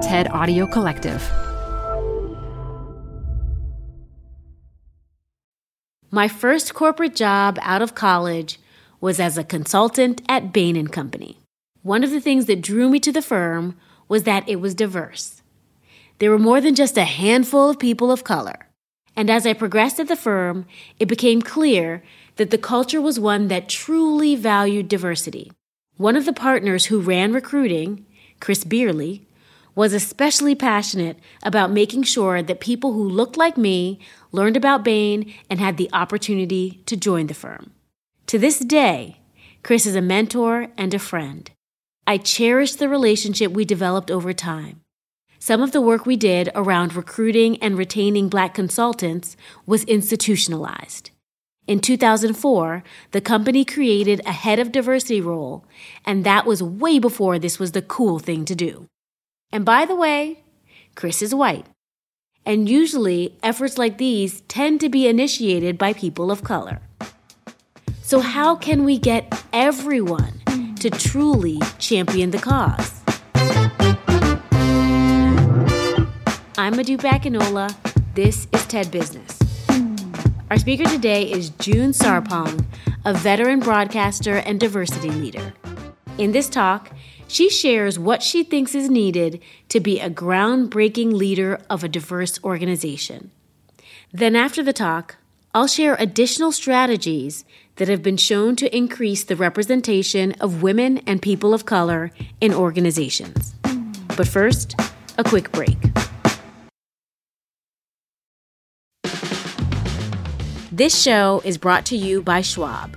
TED Audio Collective. My first corporate job out of college was as a consultant at Bain & Company. One of the things that drew me to the firm was that it was diverse. There were more than just a handful of people of color. And as I progressed at the firm, it became clear that the culture was one that truly valued diversity. One of the partners who ran recruiting, Chris Bierly, was especially passionate about making sure that people who looked like me learned about Bain and had the opportunity to join the firm. To this day, Chris is a mentor and a friend. I cherish the relationship we developed over time. Some of the work we did around recruiting and retaining black consultants was institutionalized. In 2004, the company created a head of diversity role, and that was way before this was the cool thing to do. And by the way, Chris is white. And usually, efforts like these tend to be initiated by people of color. So, how can we get everyone to truly champion the cause? I'm Modupe Akinola. This is TED Business. Our speaker today is June Sarpong, a veteran broadcaster and diversity leader. In this talk, she shares what she thinks is needed to be a groundbreaking leader of a diverse organization. Then, after the talk, I'll share additional strategies that have been shown to increase the representation of women and people of color in organizations. But first, a quick break. This show is brought to you by Schwab.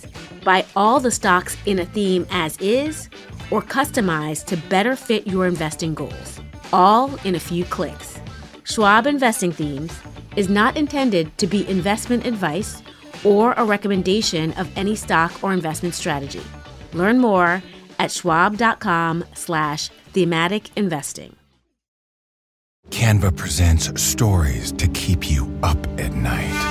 Buy all the stocks in a theme as is or customize to better fit your investing goals, all in a few clicks. Schwab Investing Themes is not intended to be investment advice or a recommendation of any stock or investment strategy. Learn more at schwab.com slash thematic investing. Canva presents stories to keep you up at night.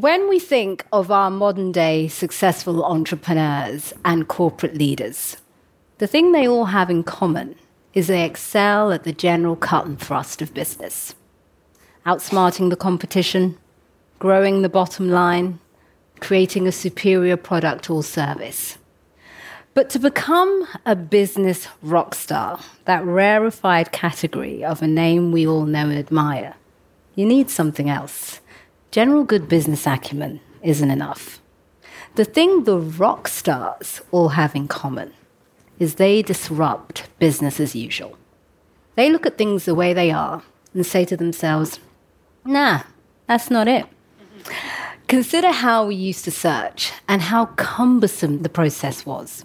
When we think of our modern day successful entrepreneurs and corporate leaders, the thing they all have in common is they excel at the general cut and thrust of business, outsmarting the competition, growing the bottom line, creating a superior product or service. But to become a business rock star, that rarefied category of a name we all know and admire, you need something else general good business acumen isn't enough. The thing the rock stars all have in common is they disrupt business as usual. They look at things the way they are and say to themselves, nah, that's not it. Consider how we used to search and how cumbersome the process was.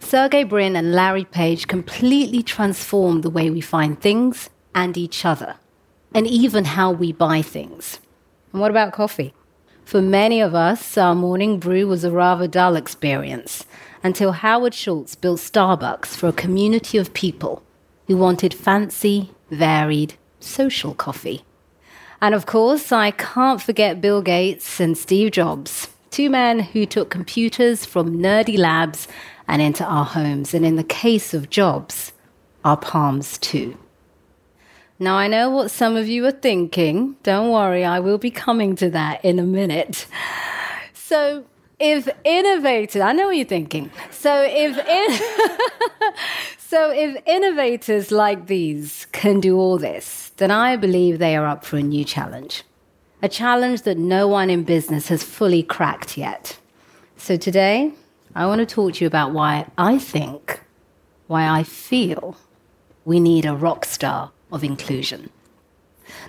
Sergey Brin and Larry Page completely transformed the way we find things and each other, and even how we buy things. And what about coffee? For many of us, our morning brew was a rather dull experience until Howard Schultz built Starbucks for a community of people who wanted fancy, varied, social coffee. And of course, I can't forget Bill Gates and Steve Jobs, two men who took computers from nerdy labs and into our homes, and in the case of Jobs, our palms too. Now, I know what some of you are thinking. Don't worry, I will be coming to that in a minute. So, if innovators, I know what you're thinking. So, if in, so if innovators like these can do all this, then I believe they are up for a new challenge, a challenge that no one in business has fully cracked yet. So today, I want to talk to you about why I think, why I feel we need a rock star of inclusion.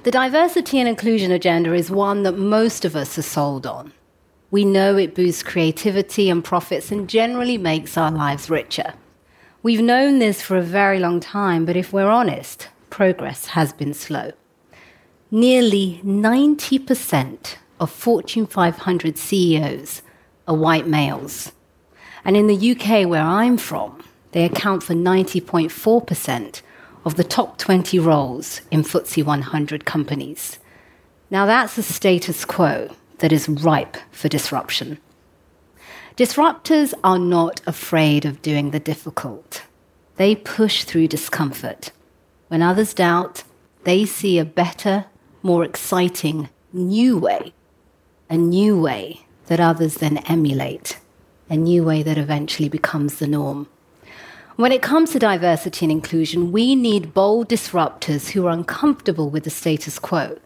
The diversity and inclusion agenda is one that most of us are sold on. We know it boosts creativity and profits and generally makes our lives richer. We've known this for a very long time, but if we're honest, progress has been slow. Nearly 90% of Fortune 500 CEOs are white males. And in the UK, where I'm from, they account for 90.4% of the top 20 roles in FTSE 100 companies. Now, that's a status quo that is ripe for disruption. Disruptors are not afraid of doing the difficult. They push through discomfort. When others doubt, they see a better, more exciting, new way. A new way that others then emulate. A new way that eventually becomes the norm. When it comes to diversity and inclusion, we need bold disruptors who are uncomfortable with the status quo,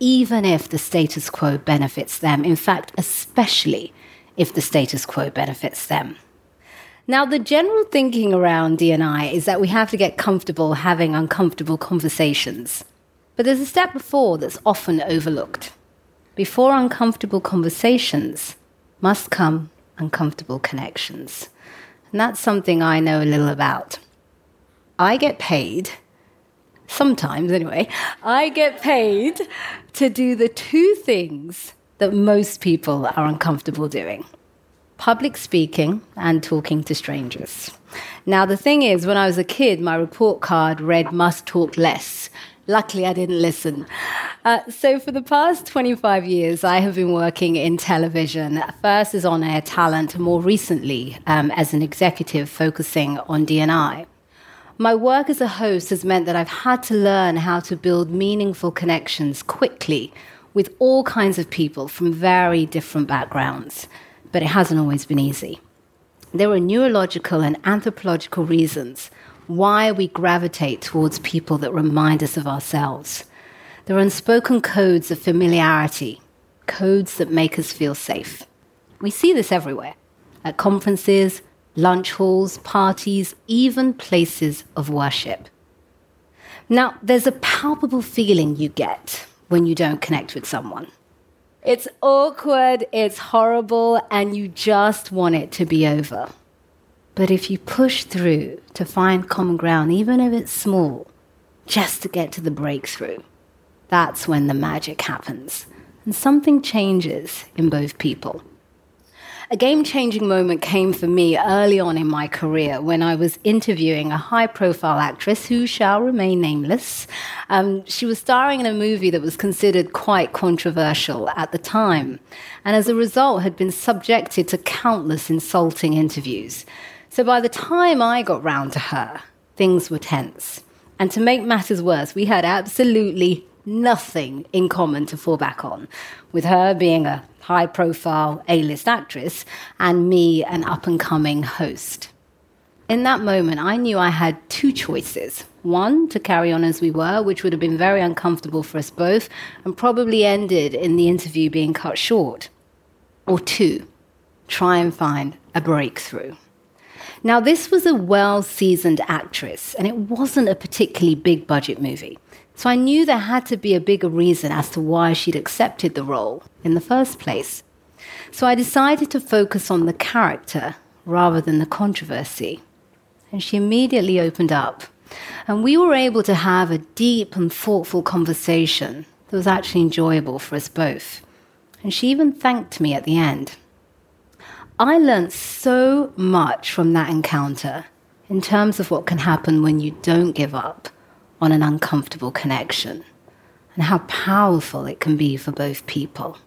even if the status quo benefits them. In fact, especially if the status quo benefits them. Now, the general thinking around D&I is that we have to get comfortable having uncomfortable conversations. But there's a step before that's often overlooked. Before uncomfortable conversations must come uncomfortable connections. And that's something I know a little about. I get paid, sometimes anyway, I get paid to do the two things that most people are uncomfortable doing public speaking and talking to strangers. Now, the thing is, when I was a kid, my report card read must talk less. Luckily, I didn't listen. Uh, so, for the past 25 years, I have been working in television, first as on air talent, more recently um, as an executive focusing on D&I. My work as a host has meant that I've had to learn how to build meaningful connections quickly with all kinds of people from very different backgrounds, but it hasn't always been easy. There are neurological and anthropological reasons why we gravitate towards people that remind us of ourselves. There are unspoken codes of familiarity, codes that make us feel safe. We see this everywhere at conferences, lunch halls, parties, even places of worship. Now, there's a palpable feeling you get when you don't connect with someone. It's awkward, it's horrible, and you just want it to be over. But if you push through to find common ground, even if it's small, just to get to the breakthrough, that's when the magic happens and something changes in both people. A game changing moment came for me early on in my career when I was interviewing a high profile actress who shall remain nameless. Um, she was starring in a movie that was considered quite controversial at the time, and as a result, had been subjected to countless insulting interviews. So by the time I got round to her, things were tense. And to make matters worse, we had absolutely nothing in common to fall back on, with her being a high profile A list actress and me an up and coming host. In that moment, I knew I had two choices. One, to carry on as we were, which would have been very uncomfortable for us both and probably ended in the interview being cut short. Or two, try and find a breakthrough. Now, this was a well seasoned actress, and it wasn't a particularly big budget movie. So I knew there had to be a bigger reason as to why she'd accepted the role in the first place. So I decided to focus on the character rather than the controversy. And she immediately opened up. And we were able to have a deep and thoughtful conversation that was actually enjoyable for us both. And she even thanked me at the end. I learned so much from that encounter in terms of what can happen when you don't give up on an uncomfortable connection and how powerful it can be for both people.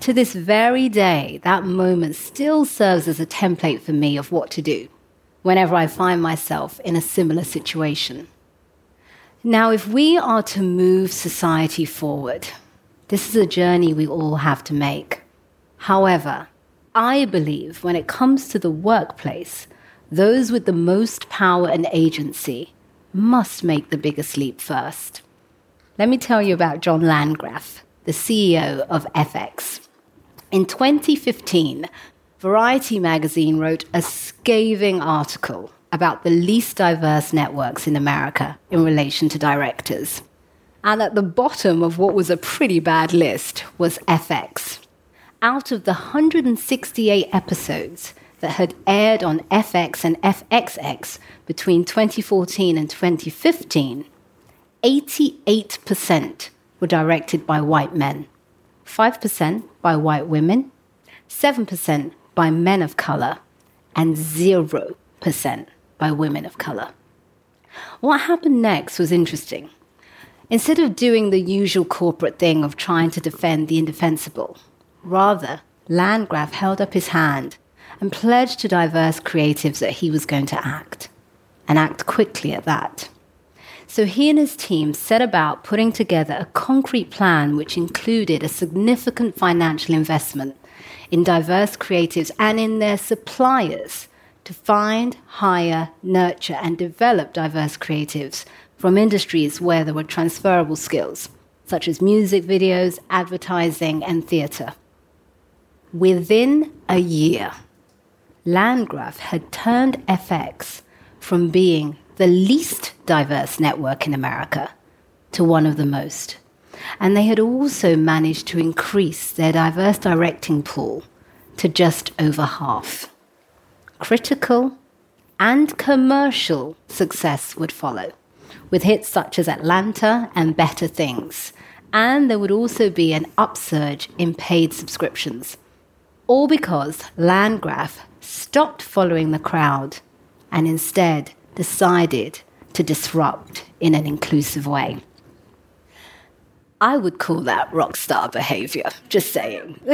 To this very day, that moment still serves as a template for me of what to do whenever I find myself in a similar situation. Now, if we are to move society forward, this is a journey we all have to make. However, I believe when it comes to the workplace, those with the most power and agency must make the biggest leap first. Let me tell you about John Landgraf, the CEO of FX. In 2015, Variety magazine wrote a scathing article about the least diverse networks in America in relation to directors. And at the bottom of what was a pretty bad list was FX. Out of the 168 episodes that had aired on FX and FXX between 2014 and 2015, 88% were directed by white men, 5% by white women, 7% by men of color, and 0% by women of color. What happened next was interesting. Instead of doing the usual corporate thing of trying to defend the indefensible, rather, Landgraf held up his hand and pledged to diverse creatives that he was going to act, and act quickly at that. So he and his team set about putting together a concrete plan which included a significant financial investment in diverse creatives and in their suppliers to find, hire, nurture, and develop diverse creatives from industries where there were transferable skills, such as music videos, advertising, and theatre. Within a year, Landgraf had turned FX from being the least diverse network in America to one of the most. And they had also managed to increase their diverse directing pool to just over half. Critical and commercial success would follow, with hits such as Atlanta and Better Things. And there would also be an upsurge in paid subscriptions. All because Landgraf stopped following the crowd and instead decided to disrupt in an inclusive way. I would call that rock star behavior, just saying.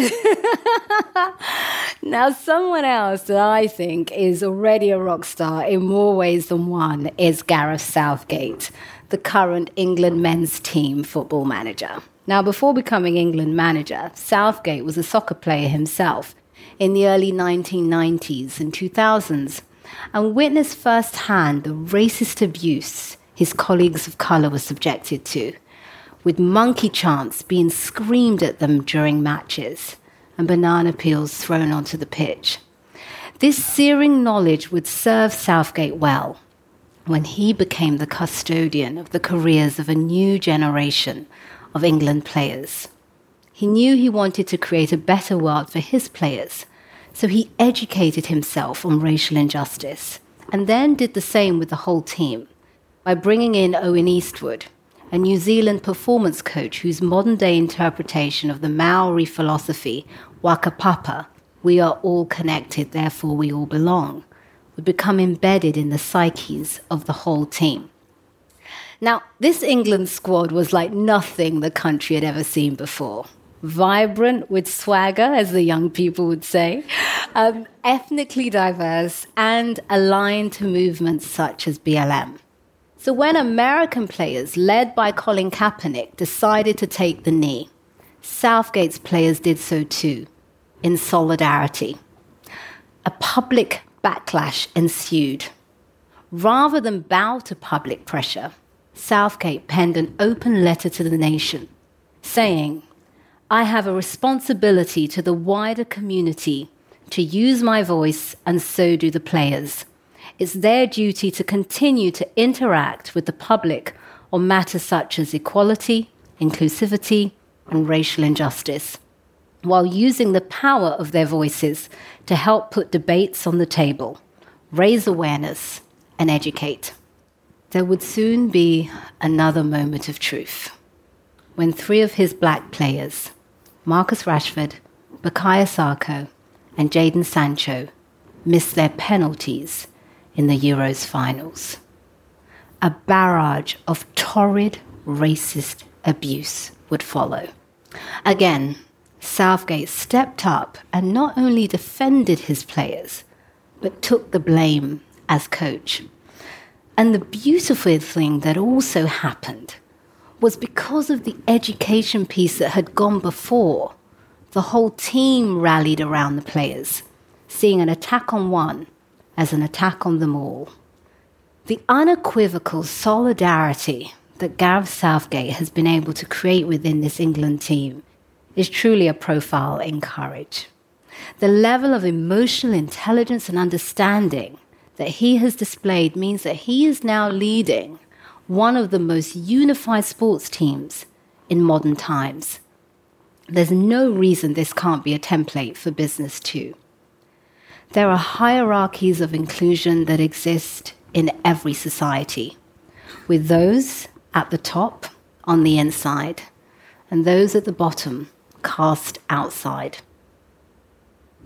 now, someone else that I think is already a rock star in more ways than one is Gareth Southgate, the current England men's team football manager. Now, before becoming England manager, Southgate was a soccer player himself in the early 1990s and 2000s and witnessed firsthand the racist abuse his colleagues of colour were subjected to, with monkey chants being screamed at them during matches and banana peels thrown onto the pitch. This searing knowledge would serve Southgate well when he became the custodian of the careers of a new generation of England players. He knew he wanted to create a better world for his players so he educated himself on racial injustice and then did the same with the whole team by bringing in Owen Eastwood, a New Zealand performance coach whose modern day interpretation of the Maori philosophy, Whakapapa, we are all connected, therefore we all belong, would become embedded in the psyches of the whole team. Now, this England squad was like nothing the country had ever seen before vibrant with swagger, as the young people would say, um, ethnically diverse, and aligned to movements such as BLM. So when American players, led by Colin Kaepernick, decided to take the knee, Southgate's players did so too, in solidarity. A public backlash ensued. Rather than bow to public pressure, Southgate penned an open letter to the nation, saying, I have a responsibility to the wider community to use my voice, and so do the players. It's their duty to continue to interact with the public on matters such as equality, inclusivity, and racial injustice, while using the power of their voices to help put debates on the table, raise awareness, and educate. There would soon be another moment of truth when three of his black players, Marcus Rashford, Bukayo Saka, and Jadon Sancho, missed their penalties in the Euros finals. A barrage of torrid, racist abuse would follow. Again, Southgate stepped up and not only defended his players, but took the blame as coach. And the beautiful thing that also happened was because of the education piece that had gone before, the whole team rallied around the players, seeing an attack on one as an attack on them all. The unequivocal solidarity that Gareth Southgate has been able to create within this England team is truly a profile in courage. The level of emotional intelligence and understanding that he has displayed means that he is now leading one of the most unified sports teams in modern times. There's no reason this can't be a template for business too. There are hierarchies of inclusion that exist in every society, with those at the top on the inside and those at the bottom cast outside.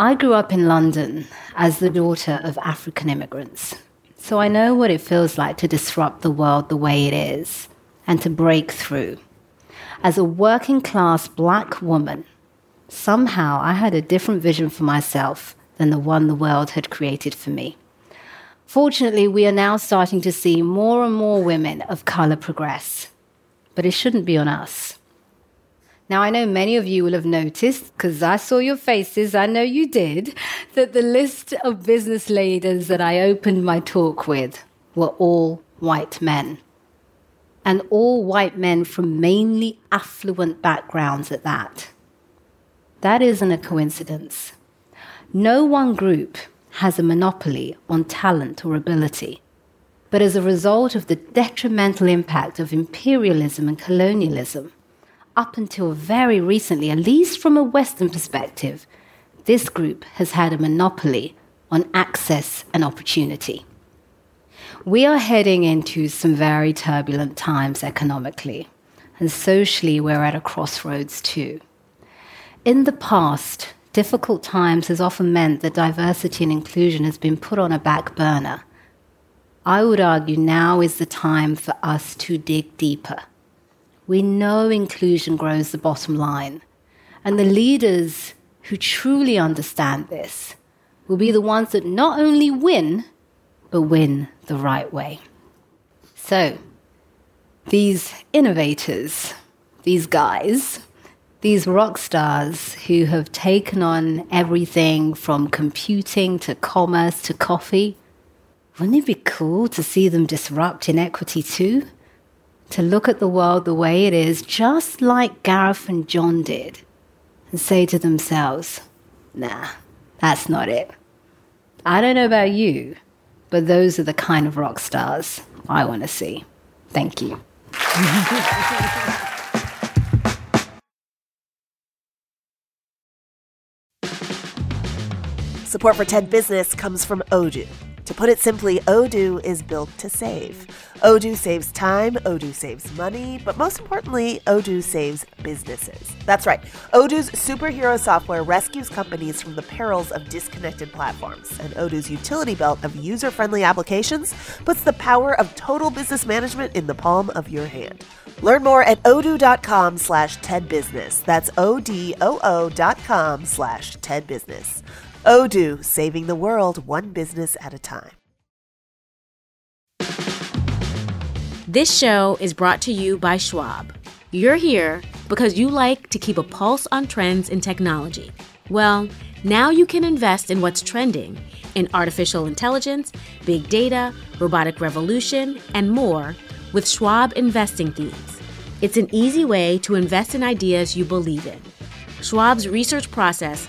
I grew up in London as the daughter of African immigrants, so I know what it feels like to disrupt the world the way it is and to break through. As a working class black woman, somehow I had a different vision for myself than the one the world had created for me. Fortunately, we are now starting to see more and more women of color progress, but it shouldn't be on us. Now, I know many of you will have noticed, because I saw your faces, I know you did, that the list of business leaders that I opened my talk with were all white men. And all white men from mainly affluent backgrounds at that. That isn't a coincidence. No one group has a monopoly on talent or ability. But as a result of the detrimental impact of imperialism and colonialism, up until very recently, at least from a Western perspective, this group has had a monopoly on access and opportunity. We are heading into some very turbulent times economically, and socially, we're at a crossroads too. In the past, difficult times has often meant that diversity and inclusion has been put on a back burner. I would argue now is the time for us to dig deeper we know inclusion grows the bottom line. And the leaders who truly understand this will be the ones that not only win, but win the right way. So, these innovators, these guys, these rock stars who have taken on everything from computing to commerce to coffee, wouldn't it be cool to see them disrupt inequity too? To look at the world the way it is, just like Gareth and John did, and say to themselves, nah, that's not it. I don't know about you, but those are the kind of rock stars I want to see. Thank you. Support for TED Business comes from Odoo. To put it simply, Odoo is built to save. Odoo saves time, Odoo saves money, but most importantly, Odoo saves businesses. That's right. Odoo's superhero software rescues companies from the perils of disconnected platforms, and Odoo's utility belt of user friendly applications puts the power of total business management in the palm of your hand. Learn more at odoo.com slash tedbusiness. That's O-D-O-O dot com slash tedbusiness. Odoo, saving the world one business at a time. This show is brought to you by Schwab. You're here because you like to keep a pulse on trends in technology. Well, now you can invest in what's trending in artificial intelligence, big data, robotic revolution, and more with Schwab investing themes. It's an easy way to invest in ideas you believe in. Schwab's research process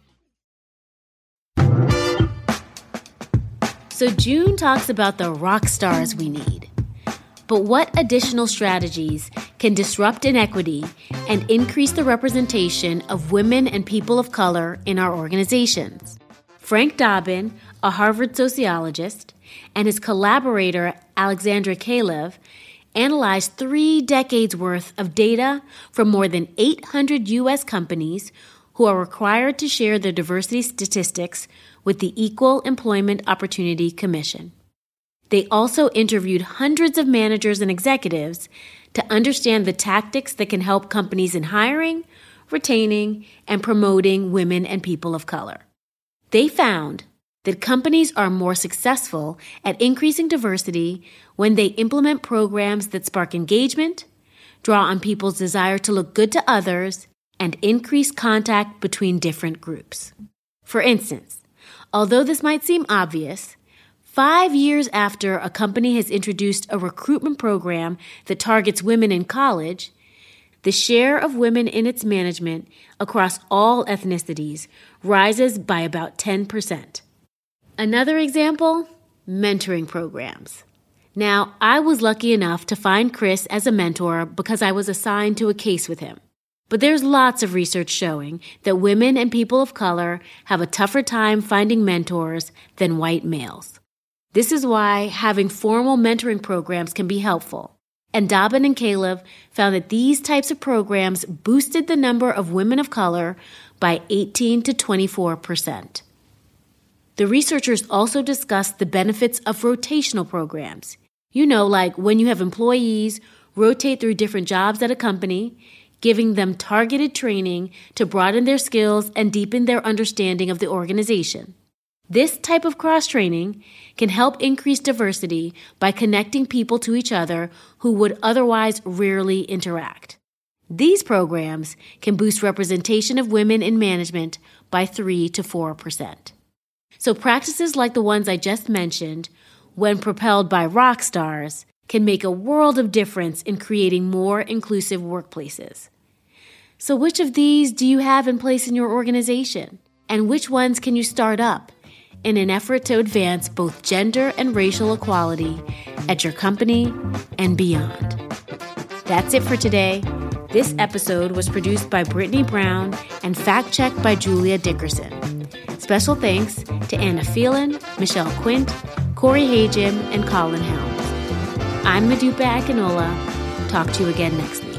So June talks about the rock stars we need. But what additional strategies can disrupt inequity and increase the representation of women and people of color in our organizations? Frank Dobbin, a Harvard sociologist, and his collaborator Alexandra Kalev analyzed three decades worth of data from more than 800 U.S. companies who are required to share their diversity statistics with the Equal Employment Opportunity Commission. They also interviewed hundreds of managers and executives to understand the tactics that can help companies in hiring, retaining, and promoting women and people of color. They found that companies are more successful at increasing diversity when they implement programs that spark engagement, draw on people's desire to look good to others, and increase contact between different groups. For instance, although this might seem obvious, five years after a company has introduced a recruitment program that targets women in college, the share of women in its management across all ethnicities rises by about 10%. Another example mentoring programs. Now, I was lucky enough to find Chris as a mentor because I was assigned to a case with him. But there's lots of research showing that women and people of color have a tougher time finding mentors than white males. This is why having formal mentoring programs can be helpful. And Dobbin and Kalev found that these types of programs boosted the number of women of color by 18 to 24 percent. The researchers also discussed the benefits of rotational programs. You know, like when you have employees rotate through different jobs at a company, giving them targeted training to broaden their skills and deepen their understanding of the organization. This type of cross training can help increase diversity by connecting people to each other who would otherwise rarely interact. These programs can boost representation of women in management by 3 to 4 percent. So, practices like the ones I just mentioned, when propelled by rock stars, can make a world of difference in creating more inclusive workplaces. So, which of these do you have in place in your organization? And which ones can you start up in an effort to advance both gender and racial equality at your company and beyond? That's it for today. This episode was produced by Brittany Brown and fact checked by Julia Dickerson. Special thanks to Anna Phelan, Michelle Quint, Corey Hajim, and Colin Helms. I'm Modupe Akinola. Talk to you again next week.